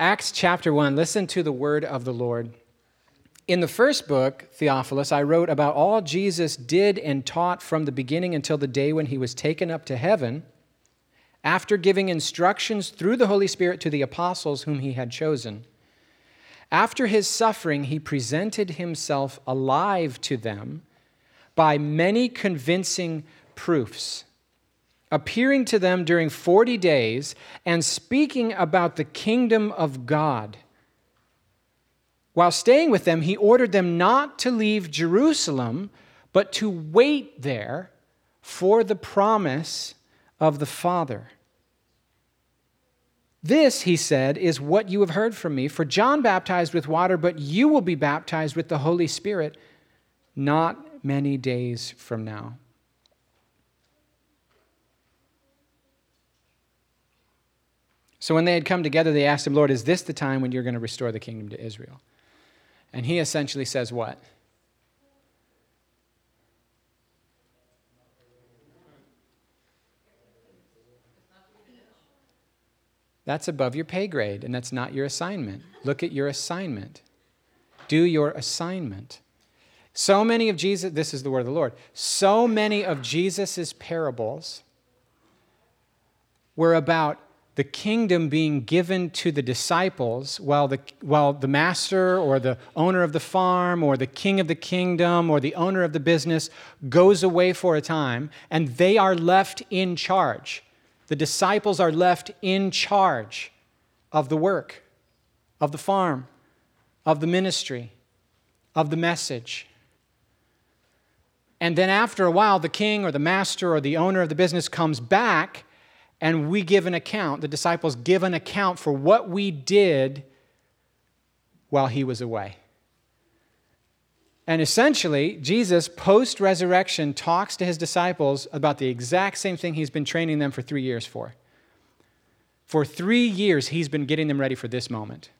Acts chapter 1, listen to the word of the Lord. In the first book, Theophilus, I wrote about all Jesus did and taught from the beginning until the day when he was taken up to heaven, after giving instructions through the Holy Spirit to the apostles whom he had chosen. After his suffering, he presented himself alive to them by many convincing proofs appearing to them during 40 days and speaking about the kingdom of God. While staying with them, he ordered them not to leave Jerusalem, but to wait there for the promise of the Father. This, he said, is what you have heard from me. For John baptized with water, but you will be baptized with the Holy Spirit not many days from now. So when they had come together, they asked him, Lord, is this the time when you're going to restore the kingdom to Israel? And he essentially says, What? That's above your pay grade, and that's not your assignment. Look at your assignment. Do your assignment. So many of Jesus, this is the word of the Lord, so many of Jesus' parables were about the kingdom being given to the disciples while the, while the master or the owner of the farm or the king of the kingdom or the owner of the business goes away for a time and they are left in charge. The disciples are left in charge of the work, of the farm, of the ministry, of the message. And then after a while, the king or the master or the owner of the business comes back and we give an account, the disciples give an account for what we did while he was away. And essentially, Jesus, post resurrection, talks to his disciples about the exact same thing he's been training them for three years for. For three years, he's been getting them ready for this moment.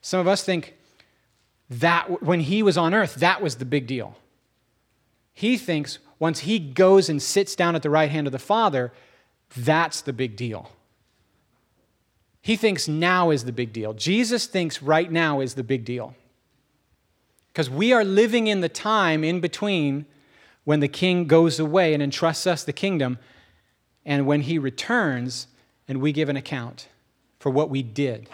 Some of us think that when he was on earth, that was the big deal. He thinks once he goes and sits down at the right hand of the Father, that's the big deal. He thinks now is the big deal. Jesus thinks right now is the big deal. Because we are living in the time in between when the king goes away and entrusts us the kingdom and when he returns and we give an account for what we did.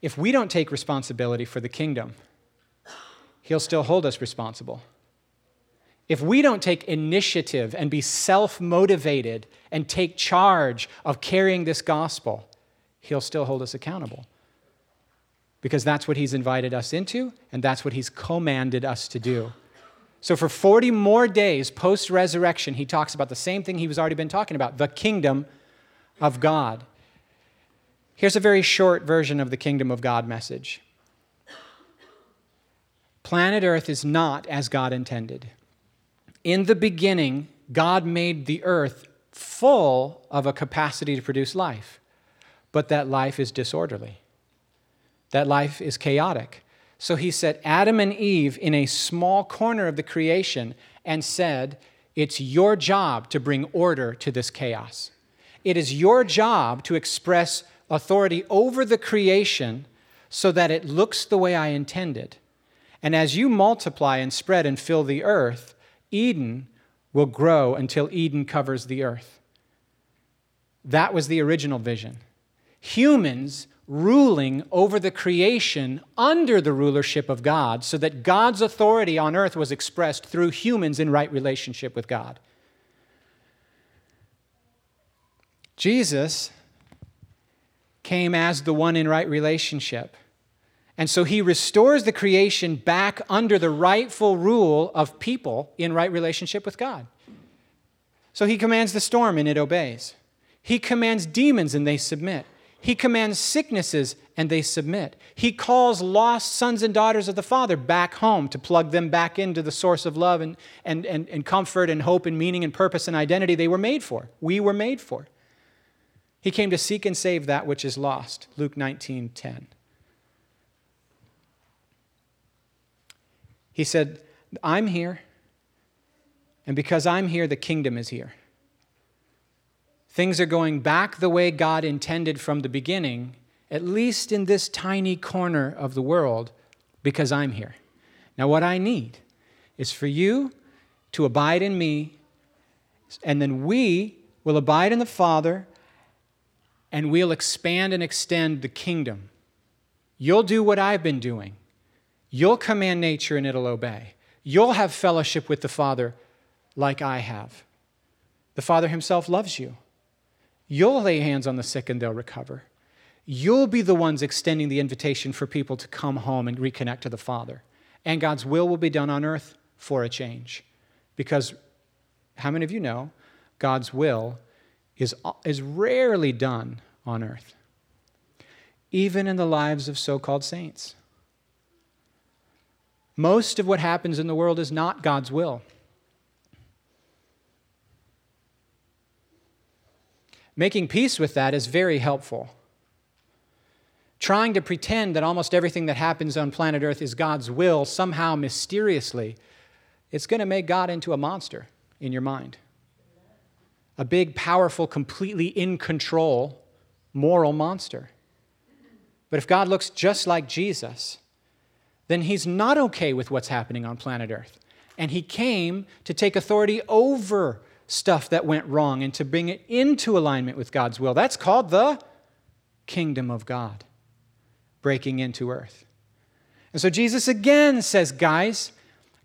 If we don't take responsibility for the kingdom, he'll still hold us responsible. If we don't take initiative and be self motivated and take charge of carrying this gospel, He'll still hold us accountable. Because that's what He's invited us into, and that's what He's commanded us to do. So, for 40 more days post resurrection, He talks about the same thing He He's already been talking about the kingdom of God. Here's a very short version of the kingdom of God message Planet Earth is not as God intended. In the beginning, God made the earth full of a capacity to produce life, but that life is disorderly. That life is chaotic. So he set Adam and Eve in a small corner of the creation and said, It's your job to bring order to this chaos. It is your job to express authority over the creation so that it looks the way I intended. And as you multiply and spread and fill the earth, Eden will grow until Eden covers the earth. That was the original vision. Humans ruling over the creation under the rulership of God, so that God's authority on earth was expressed through humans in right relationship with God. Jesus came as the one in right relationship. And so he restores the creation back under the rightful rule of people in right relationship with God. So he commands the storm and it obeys. He commands demons and they submit. He commands sicknesses and they submit. He calls lost sons and daughters of the Father back home to plug them back into the source of love and, and, and, and comfort and hope and meaning and purpose and identity they were made for. We were made for. He came to seek and save that which is lost. Luke 19 10. He said, I'm here, and because I'm here, the kingdom is here. things are going back the way God intended from the beginning, at least in this tiny corner of the world, because I'm here. Now, what I need is for you to abide in me, and then we will abide in the Father, and we'll expand and extend the kingdom. You'll do what I've been doing. You'll command nature and it'll obey. You'll have fellowship with the Father like I have. The Father Himself loves you. You'll lay hands on the sick and they'll recover. You'll be the ones extending the invitation for people to come home and reconnect to the Father. And God's will will be done on earth for a change. Because how many of you know God's will is, is rarely done on earth, even in the lives of so called saints? Most of what happens in the world is not God's will. Making peace with that is very helpful. Trying to pretend that almost everything that happens on planet Earth is God's will, somehow mysteriously, it's going to make God into a monster in your mind. A big, powerful, completely in control moral monster. But if God looks just like Jesus, then he's not okay with what's happening on planet Earth. And he came to take authority over stuff that went wrong and to bring it into alignment with God's will. That's called the kingdom of God breaking into earth. And so Jesus again says, Guys,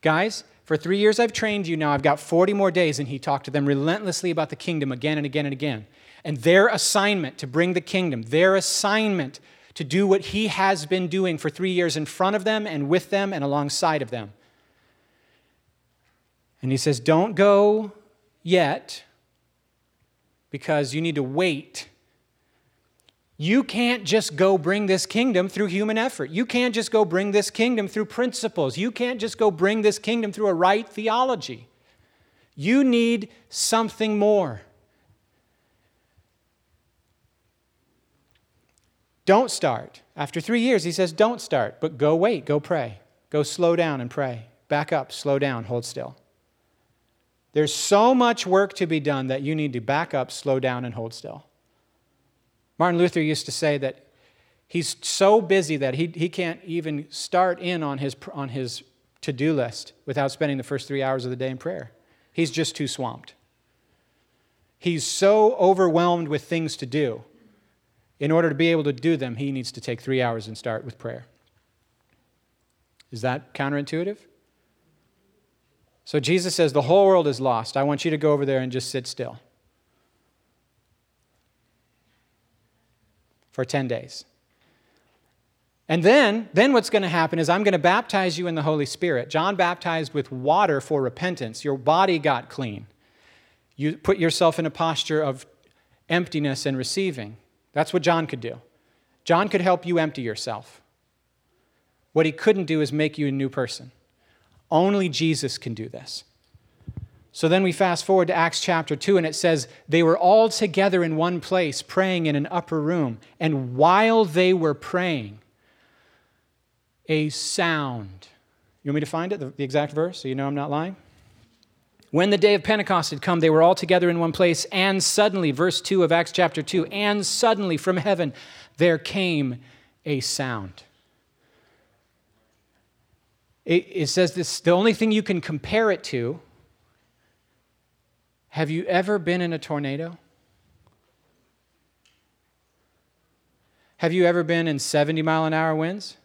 guys, for three years I've trained you now. I've got 40 more days. And he talked to them relentlessly about the kingdom again and again and again. And their assignment to bring the kingdom, their assignment to do what he has been doing for three years in front of them and with them and alongside of them. And he says, Don't go yet because you need to wait. You can't just go bring this kingdom through human effort. You can't just go bring this kingdom through principles. You can't just go bring this kingdom through a right theology. You need something more. Don't start. After three years, he says, don't start, but go wait, go pray. Go slow down and pray. Back up, slow down, hold still. There's so much work to be done that you need to back up, slow down, and hold still. Martin Luther used to say that he's so busy that he, he can't even start in on his, on his to do list without spending the first three hours of the day in prayer. He's just too swamped. He's so overwhelmed with things to do. In order to be able to do them, he needs to take three hours and start with prayer. Is that counterintuitive? So Jesus says, The whole world is lost. I want you to go over there and just sit still for 10 days. And then, then what's going to happen is I'm going to baptize you in the Holy Spirit. John baptized with water for repentance. Your body got clean. You put yourself in a posture of emptiness and receiving. That's what John could do. John could help you empty yourself. What he couldn't do is make you a new person. Only Jesus can do this. So then we fast forward to Acts chapter 2, and it says, They were all together in one place, praying in an upper room. And while they were praying, a sound. You want me to find it, the, the exact verse, so you know I'm not lying? When the day of Pentecost had come, they were all together in one place, and suddenly, verse 2 of Acts chapter 2, and suddenly from heaven there came a sound it, it says this the only thing you can compare it to have you ever been in a tornado? Have you ever been in 70 mile an hour winds?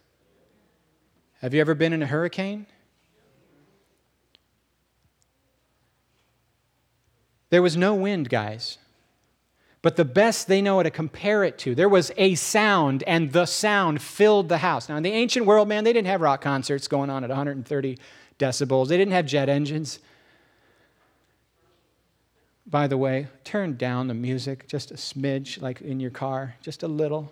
Have you ever been in a hurricane? There was no wind, guys but the best they know how to compare it to. There was a sound, and the sound filled the house. Now, in the ancient world, man, they didn't have rock concerts going on at 130 decibels, they didn't have jet engines. By the way, turn down the music just a smidge, like in your car, just a little.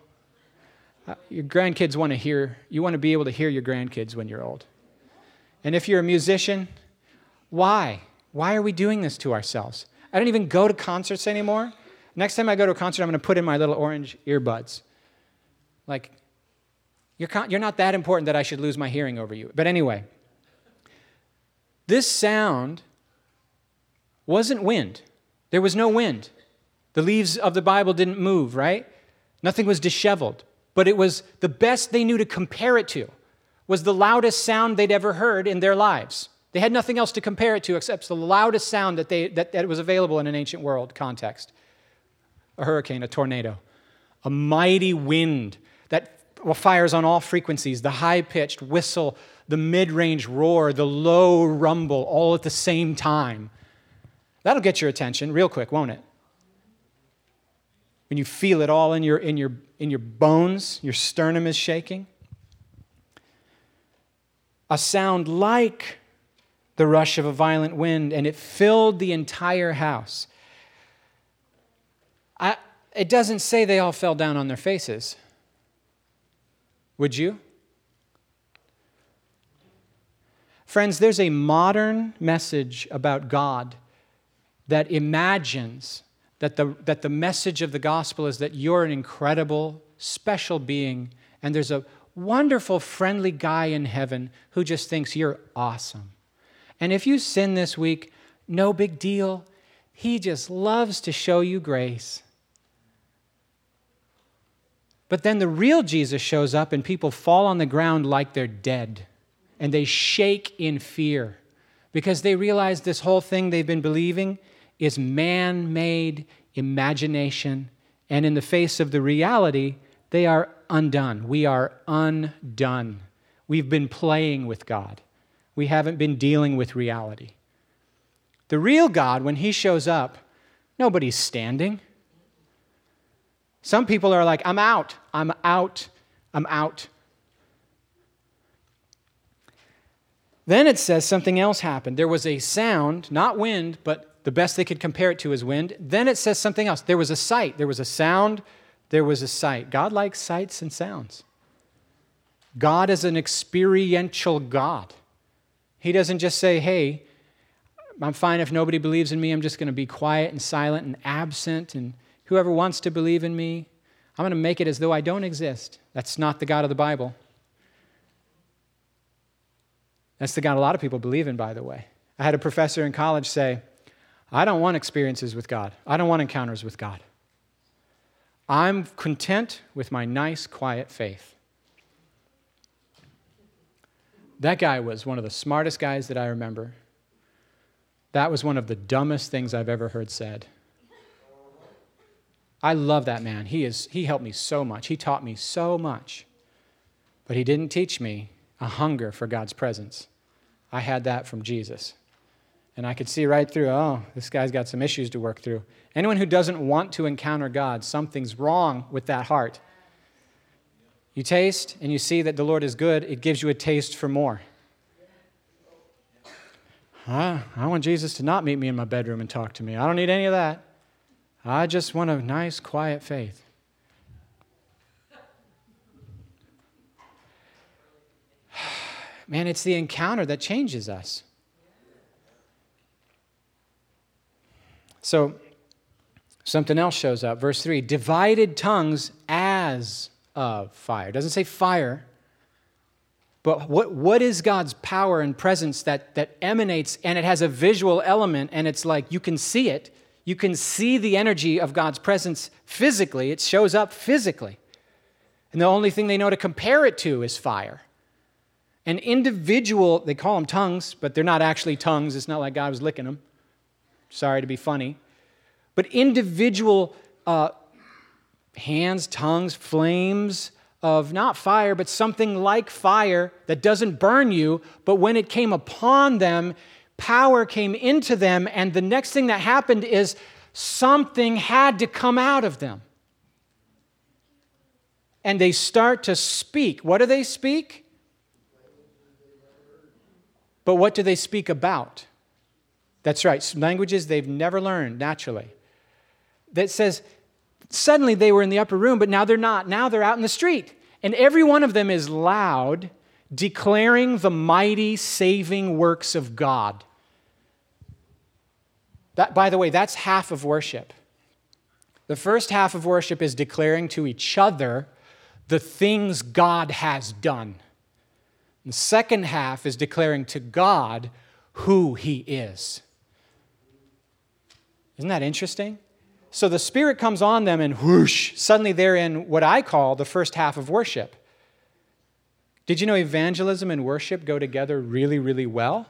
Uh, your grandkids want to hear, you want to be able to hear your grandkids when you're old. And if you're a musician, why? Why are we doing this to ourselves? I don't even go to concerts anymore Next time I go to a concert, I'm going to put in my little orange earbuds. Like, you're, con- you're not that important that I should lose my hearing over you. But anyway, this sound wasn't wind. There was no wind. The leaves of the Bible didn't move, right? Nothing was disheveled. But it was the best they knew to compare it to, was the loudest sound they'd ever heard in their lives. They had nothing else to compare it to except the loudest sound that, they, that, that was available in an ancient world context a hurricane, a tornado, a mighty wind that fires on all frequencies, the high pitched whistle, the mid range roar, the low rumble, all at the same time. That'll get your attention real quick, won't it? When you feel it all in your, in your, in your bones, your sternum is shaking. A sound like the rush of a violent wind, and it filled the entire house. I, it doesn't say they all fell down on their faces. Would you? Friends, there's a modern message about God that imagines that the, that the message of the gospel is that you're an incredible, special being, and there's a wonderful, friendly guy in heaven who just thinks you're awesome. And if you sin this week, no big deal. He just loves to show you grace. But then the real Jesus shows up, and people fall on the ground like they're dead, and they shake in fear because they realize this whole thing they've been believing is man made imagination. And in the face of the reality, they are undone. We are undone. We've been playing with God we haven't been dealing with reality. The real God, when He shows up, nobody's standing. Some people are like, I'm out, I'm out, I'm out. Then it says something else happened. There was a sound, not wind, but the best they could compare it to is wind. Then it says something else. There was a sight, there was a sound, there was a sight. God likes sights and sounds. God is an experiential God. He doesn't just say, hey, I'm fine if nobody believes in me. I'm just going to be quiet and silent and absent. And whoever wants to believe in me, I'm going to make it as though I don't exist. That's not the God of the Bible. That's the God a lot of people believe in, by the way. I had a professor in college say, I don't want experiences with God. I don't want encounters with God. I'm content with my nice, quiet faith. That guy was one of the smartest guys that I remember. That was one of the dumbest things I've ever heard said. I love that man. He, is, he helped me so much. He taught me so much. But he didn't teach me a hunger for God's presence. I had that from Jesus. And I could see right through, oh, this guy's got some issues to work through. Anyone who doesn't want to encounter God, something's wrong with that heart. You taste and you see that the Lord is good, it gives you a taste for more. I want Jesus to not meet me in my bedroom and talk to me. I don't need any of that. I just want a nice, quiet faith. Man, it's the encounter that changes us. So, something else shows up. Verse 3 divided tongues as of fire. It doesn't say fire, but what, what is God's power and presence that, that emanates and it has a visual element and it's like you can see it. You can see the energy of God's presence physically, it shows up physically. And the only thing they know to compare it to is fire. An individual, they call them tongues, but they're not actually tongues. It's not like God was licking them. Sorry to be funny. But individual uh, hands, tongues, flames of not fire, but something like fire that doesn't burn you. But when it came upon them, power came into them. And the next thing that happened is something had to come out of them. And they start to speak. What do they speak? But what do they speak about? That's right, languages they've never learned naturally. That says Suddenly they were in the upper room, but now they're not. Now they're out in the street. And every one of them is loud, declaring the mighty saving works of God. That, by the way, that's half of worship. The first half of worship is declaring to each other the things God has done. The second half is declaring to God who He is. Isn't that interesting? So the Spirit comes on them, and whoosh, suddenly they're in what I call the first half of worship. Did you know evangelism and worship go together really, really well?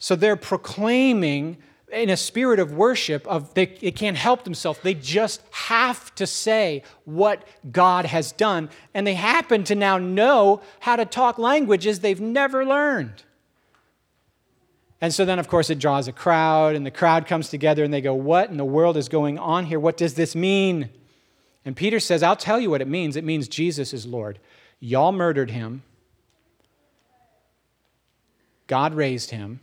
So they're proclaiming in a spirit of worship of they, they can't help themselves they just have to say what god has done and they happen to now know how to talk languages they've never learned and so then of course it draws a crowd and the crowd comes together and they go what in the world is going on here what does this mean and peter says i'll tell you what it means it means jesus is lord y'all murdered him god raised him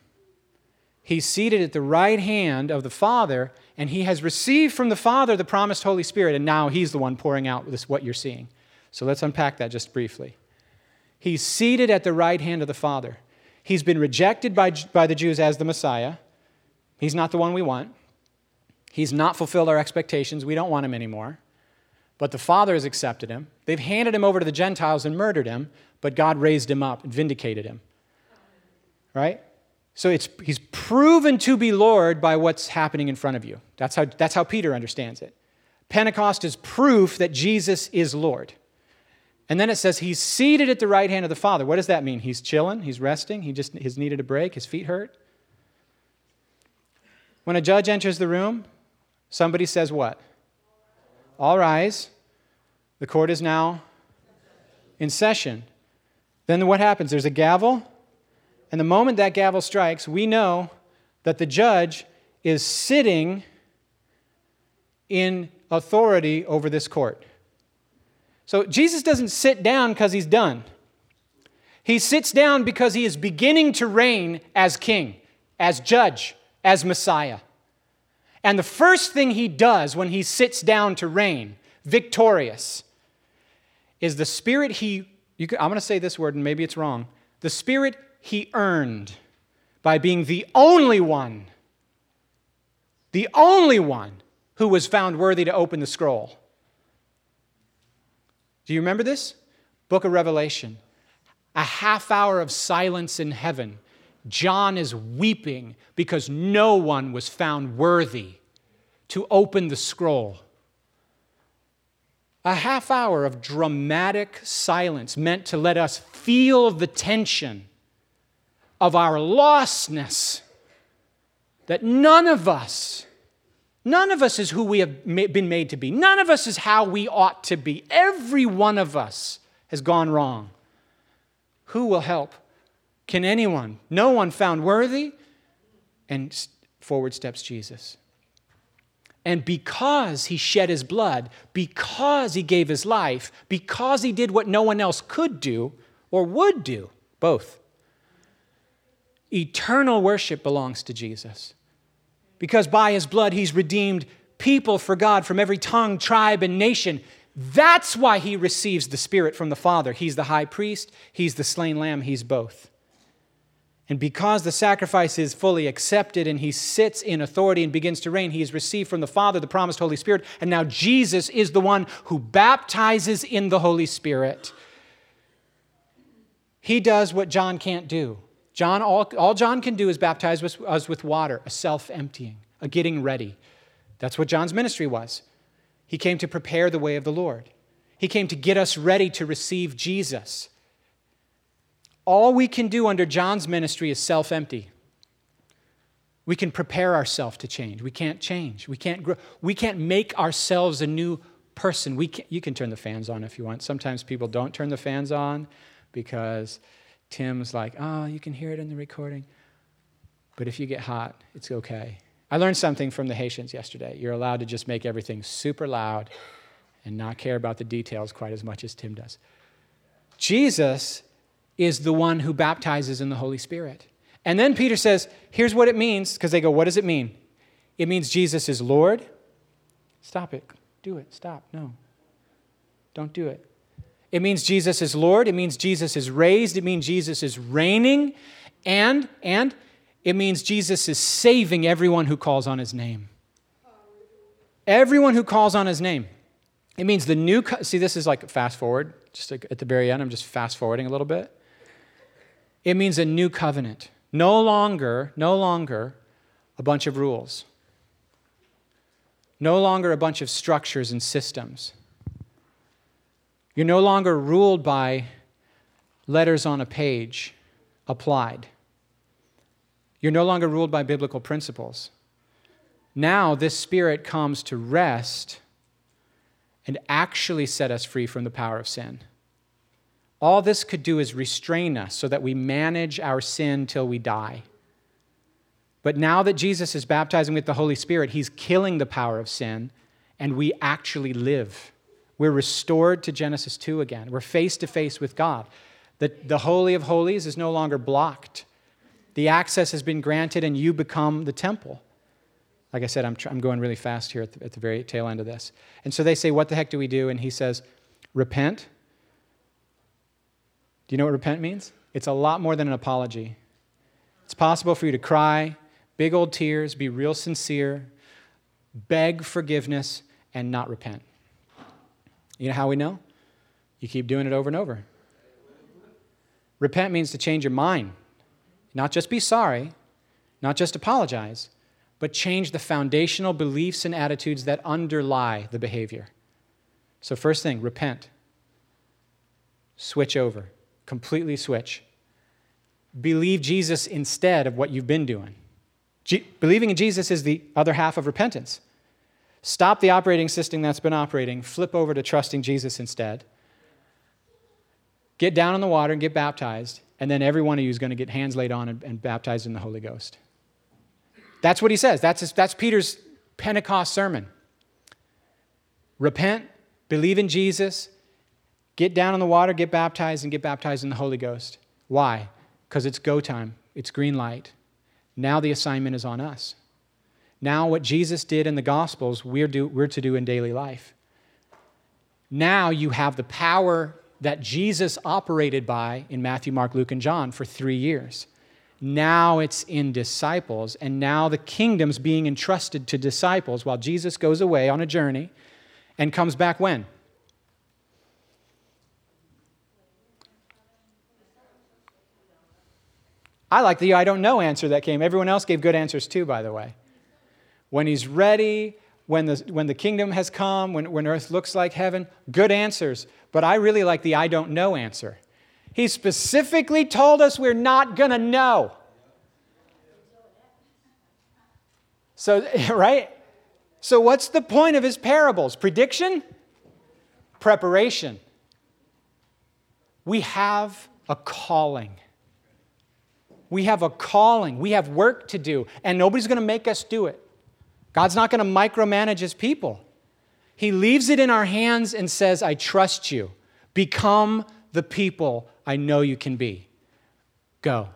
He's seated at the right hand of the Father, and he has received from the Father the promised Holy Spirit, and now he's the one pouring out this, what you're seeing. So let's unpack that just briefly. He's seated at the right hand of the Father. He's been rejected by, by the Jews as the Messiah. He's not the one we want. He's not fulfilled our expectations. We don't want him anymore. But the Father has accepted him. They've handed him over to the Gentiles and murdered him, but God raised him up and vindicated him. Right? So it's, he's proven to be Lord by what's happening in front of you. That's how, that's how Peter understands it. Pentecost is proof that Jesus is Lord. And then it says he's seated at the right hand of the Father. What does that mean? He's chilling, he's resting, he just has needed a break, his feet hurt. When a judge enters the room, somebody says what? All rise. The court is now in session. Then what happens? There's a gavel and the moment that gavel strikes, we know that the judge is sitting in authority over this court. So Jesus doesn't sit down because he's done. He sits down because he is beginning to reign as king, as judge, as Messiah. And the first thing he does when he sits down to reign, victorious, is the spirit he, I'm going to say this word and maybe it's wrong, the spirit he earned by being the only one, the only one who was found worthy to open the scroll. Do you remember this? Book of Revelation. A half hour of silence in heaven. John is weeping because no one was found worthy to open the scroll. A half hour of dramatic silence meant to let us feel the tension of our lostness that none of us, none of us is who we have been made to be. None of us is how we ought to be. Every one of us has gone wrong. Who will help? Can anyone? No one found worthy? And forward steps Jesus. And because he shed his blood, because he gave his life, because he did what no one else could do or would do, both, Eternal worship belongs to Jesus. Because by his blood, he's redeemed people for God from every tongue, tribe, and nation. That's why he receives the Spirit from the Father. He's the high priest, he's the slain lamb, he's both. And because the sacrifice is fully accepted and he sits in authority and begins to reign, he has received from the Father the promised Holy Spirit. And now Jesus is the one who baptizes in the Holy Spirit. He does what John can't do. John, all, all John can do is baptize us with water, a self emptying, a getting ready. That's what John's ministry was. He came to prepare the way of the Lord, he came to get us ready to receive Jesus. All we can do under John's ministry is self empty. We can prepare ourselves to change. We can't change. We can't grow. We can't make ourselves a new person. We can, you can turn the fans on if you want. Sometimes people don't turn the fans on because Tim's like, oh, you can hear it in the recording. But if you get hot, it's okay. I learned something from the Haitians yesterday. You're allowed to just make everything super loud and not care about the details quite as much as Tim does. Jesus is the one who baptizes in the Holy Spirit. And then Peter says, here's what it means, because they go, what does it mean? It means Jesus is Lord. Stop it. Do it. Stop. No. Don't do it. It means Jesus is Lord. It means Jesus is raised. It means Jesus is reigning. And, and it means Jesus is saving everyone who calls on his name. Everyone who calls on his name. It means the new, co- see, this is like fast forward, just at the very end, I'm just fast forwarding a little bit. It means a new covenant. No longer, no longer a bunch of rules. no longer a bunch of structures and systems. You're no longer ruled by letters on a page applied. You're no longer ruled by biblical principles. Now, this Spirit comes to rest and actually set us free from the power of sin. All this could do is restrain us so that we manage our sin till we die. But now that Jesus is baptizing with the Holy Spirit, he's killing the power of sin, and we actually live. We're restored to Genesis 2 again. We're face to face with God. The, the Holy of Holies is no longer blocked. The access has been granted, and you become the temple. Like I said, I'm, tr- I'm going really fast here at the, at the very tail end of this. And so they say, What the heck do we do? And he says, Repent. Do you know what repent means? It's a lot more than an apology. It's possible for you to cry, big old tears, be real sincere, beg forgiveness, and not repent. You know how we know? You keep doing it over and over. Repent means to change your mind, not just be sorry, not just apologize, but change the foundational beliefs and attitudes that underlie the behavior. So, first thing, repent. Switch over, completely switch. Believe Jesus instead of what you've been doing. believing in Jesus is the other half of repentance. Stop the operating system that's been operating, flip over to trusting Jesus instead. Get down in the water and get baptized, and then every one of you is going to get hands laid on and, and baptized in the Holy Ghost. That's what he says. That's, his, that's Peter's Pentecost sermon. Repent, believe in Jesus, get down in the water, get baptized, and get baptized in the Holy Ghost. Why? Because it's go time, it's green light. Now the assignment is on us. Now, what Jesus did in the Gospels, we're, do, we're to do in daily life. Now you have the power that Jesus operated by in Matthew, Mark, Luke, and John for three years. Now it's in disciples, and now the kingdom's being entrusted to disciples while Jesus goes away on a journey and comes back when? I like the I don't know answer that came. Everyone else gave good answers too, by the way when he's ready, when the, when the kingdom has come, when, when earth looks like heaven? Good answers. But I really like the I don't know answer. He specifically told us we're not going to know. So, right? So, what's the point of his parables? Prediction? Preparation. We have a calling. We have a calling. We have work to do, and nobody's going to make us do it. God's not going to micromanage his people. He leaves it in our hands and says, I trust you. Become the people I know you can be. Go.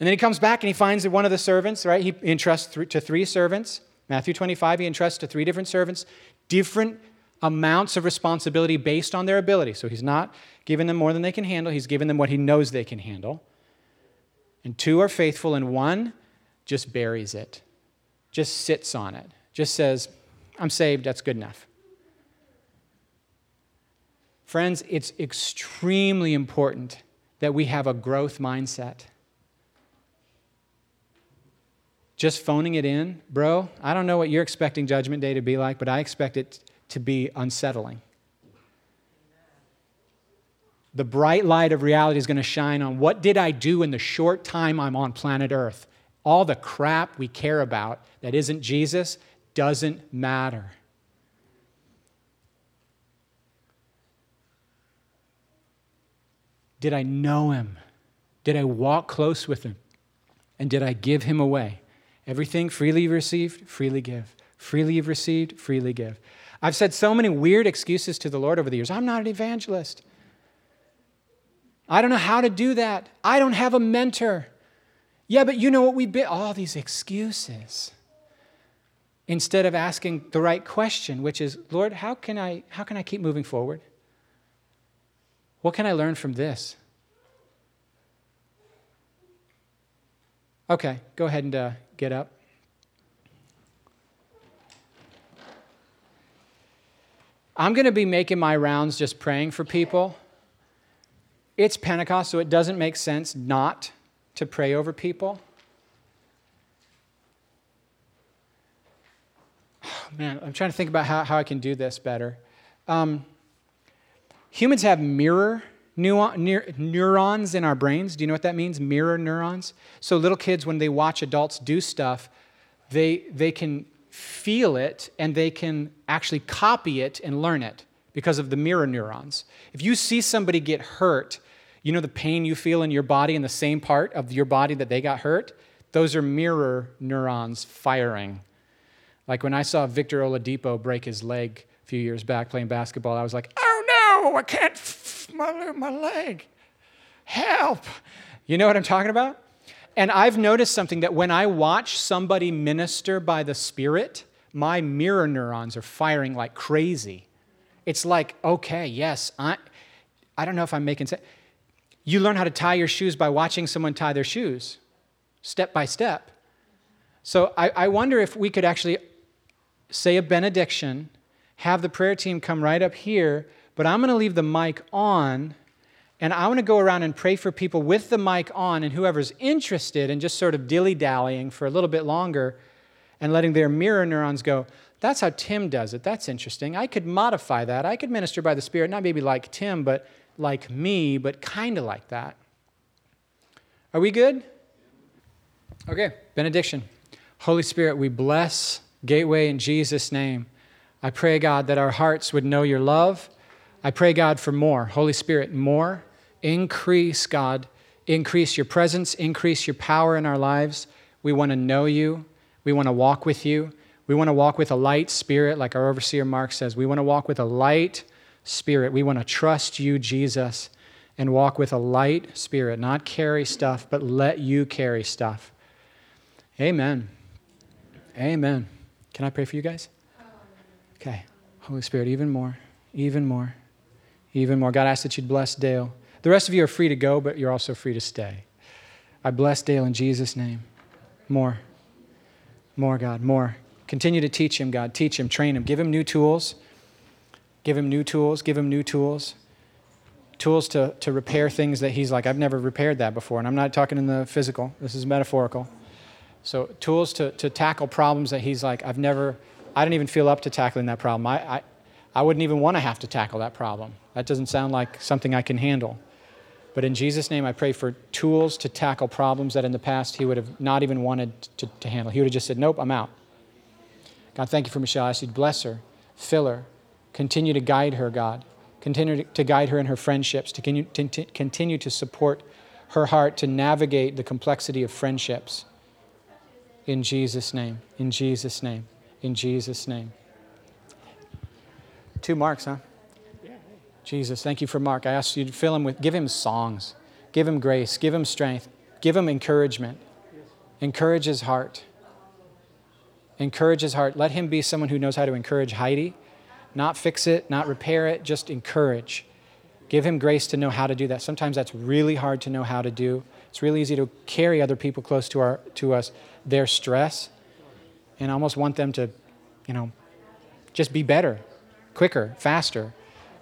And then he comes back and he finds one of the servants, right? He entrusts to three servants. Matthew 25, he entrusts to three different servants different amounts of responsibility based on their ability. So he's not giving them more than they can handle, he's giving them what he knows they can handle. And two are faithful, and one just buries it just sits on it, just says, I'm saved, that's good enough. Friends, it's extremely important that we have a growth mindset. Just phoning it in, bro, I don't know what you're expecting Judgment Day to be like, but I expect it to be unsettling. The bright light of reality is going to shine on what did I do in the short time I'm on planet Earth? All the crap we care about that isn't Jesus doesn't matter. Did I know him? Did I walk close with him? And did I give him away? Everything freely received, freely give. Freely you've received, freely give. I've said so many weird excuses to the Lord over the years. I'm not an evangelist. I don't know how to do that. I don't have a mentor. Yeah, but you know what we've been, all these excuses. Instead of asking the right question, which is, Lord, how can I, how can I keep moving forward? What can I learn from this? Okay, go ahead and uh, get up. I'm going to be making my rounds just praying for people. It's Pentecost, so it doesn't make sense not to pray over people? man, I'm trying to think about how, how I can do this better. Um, humans have mirror neurons in our brains. Do you know what that means? Mirror neurons. So little kids, when they watch adults do stuff, they, they can feel it and they can actually copy it and learn it because of the mirror neurons. If you see somebody get hurt, you know the pain you feel in your body in the same part of your body that they got hurt? Those are mirror neurons firing. Like when I saw Victor Oladipo break his leg a few years back playing basketball, I was like, oh no, I can't, f- my, my leg. Help. You know what I'm talking about? And I've noticed something that when I watch somebody minister by the Spirit, my mirror neurons are firing like crazy. It's like, okay, yes, I, I don't know if I'm making sense. You learn how to tie your shoes by watching someone tie their shoes, step by step. So I, I wonder if we could actually say a benediction, have the prayer team come right up here, but I'm going to leave the mic on and I want to go around and pray for people with the mic on and whoever's interested in just sort of dilly dallying for a little bit longer and letting their mirror neurons go, that's how Tim does it. That's interesting. I could modify that. I could minister by the Spirit, not maybe like Tim, but like me, but kind of like that. Are we good? Okay, benediction. Holy Spirit, we bless Gateway in Jesus' name. I pray, God, that our hearts would know your love. I pray, God, for more. Holy Spirit, more. Increase, God. Increase your presence, increase your power in our lives. We want to know you. We want to walk with you. We want to walk with a light spirit, like our overseer Mark says. We want to walk with a light spirit. We want to trust you, Jesus, and walk with a light spirit, not carry stuff, but let you carry stuff. Amen. Amen. Can I pray for you guys? Okay. Holy Spirit, even more, even more, even more. God, I ask that you'd bless Dale. The rest of you are free to go, but you're also free to stay. I bless Dale in Jesus' name. More. More, God, more. Continue to teach him, God. Teach him, train him. Give him new tools. Give him new tools. Give him new tools. Tools to, to repair things that he's like, I've never repaired that before. And I'm not talking in the physical, this is metaphorical. So, tools to, to tackle problems that he's like, I've never, I don't even feel up to tackling that problem. I, I, I wouldn't even want to have to tackle that problem. That doesn't sound like something I can handle. But in Jesus' name, I pray for tools to tackle problems that in the past he would have not even wanted to, to handle. He would have just said, Nope, I'm out. God, thank you for Michelle. I ask you bless her, fill her, continue to guide her, God. Continue to guide her in her friendships, to continue, to support her heart to navigate the complexity of friendships. In Jesus' name, in Jesus' name, in Jesus' name. Two marks, huh? Jesus, thank you for Mark. I ask you to fill him with, give him songs, give him grace, give him strength, give him encouragement. Encourage his heart. Encourage his heart. Let him be someone who knows how to encourage Heidi, not fix it, not repair it, just encourage. Give him grace to know how to do that. Sometimes that's really hard to know how to do. It's really easy to carry other people close to, our, to us, their stress, and almost want them to, you know, just be better, quicker, faster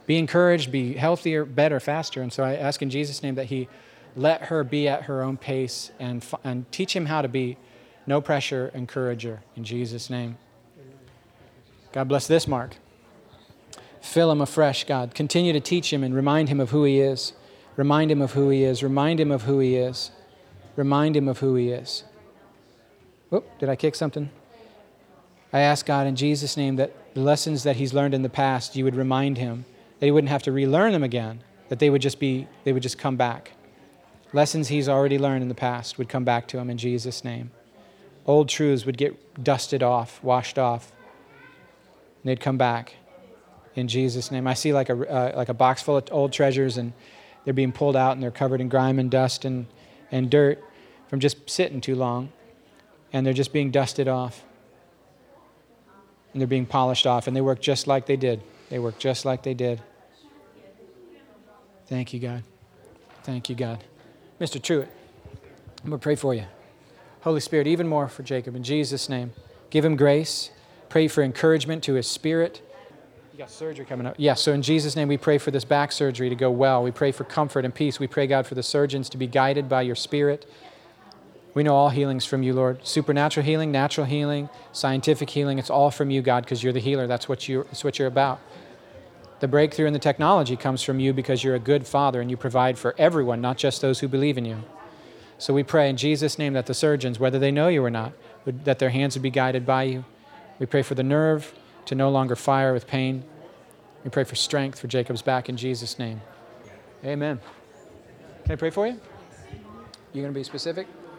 be encouraged, be healthier, better, faster. And so I ask in Jesus' name that He let her be at her own pace and, and teach him how to be no pressure encourager in Jesus' name. God bless this Mark. Fill him afresh, God. Continue to teach him and remind him of who he is. Remind him of who he is. Remind him of who he is. Remind him of who he is. Whoop, did I kick something? I ask God in Jesus' name that the lessons that he's learned in the past, you would remind him that he wouldn't have to relearn them again, that they would just be, they would just come back. Lessons he's already learned in the past would come back to him in Jesus' name. Old truths would get dusted off, washed off, and they'd come back in Jesus' name. I see like a, uh, like a box full of old treasures, and they're being pulled out, and they're covered in grime and dust and, and dirt from just sitting too long, and they're just being dusted off, and they're being polished off, and they work just like they did. They work just like they did. Thank you, God. Thank you, God. Mr. Truitt, I'm going to pray for you. Holy Spirit, even more for Jacob in Jesus' name. Give him grace. Pray for encouragement to his spirit. You got surgery coming up. Yes, yeah, so in Jesus' name, we pray for this back surgery to go well. We pray for comfort and peace. We pray, God, for the surgeons to be guided by your spirit. We know all healings from you, Lord. Supernatural healing, natural healing, scientific healing. It's all from you, God, because you're the healer. That's what, you, that's what you're about. The breakthrough in the technology comes from you because you're a good father and you provide for everyone, not just those who believe in you. So we pray in Jesus' name that the surgeons, whether they know you or not, would, that their hands would be guided by you. We pray for the nerve to no longer fire with pain. We pray for strength for Jacob's back in Jesus' name. Amen. Can I pray for you? You're going to be specific?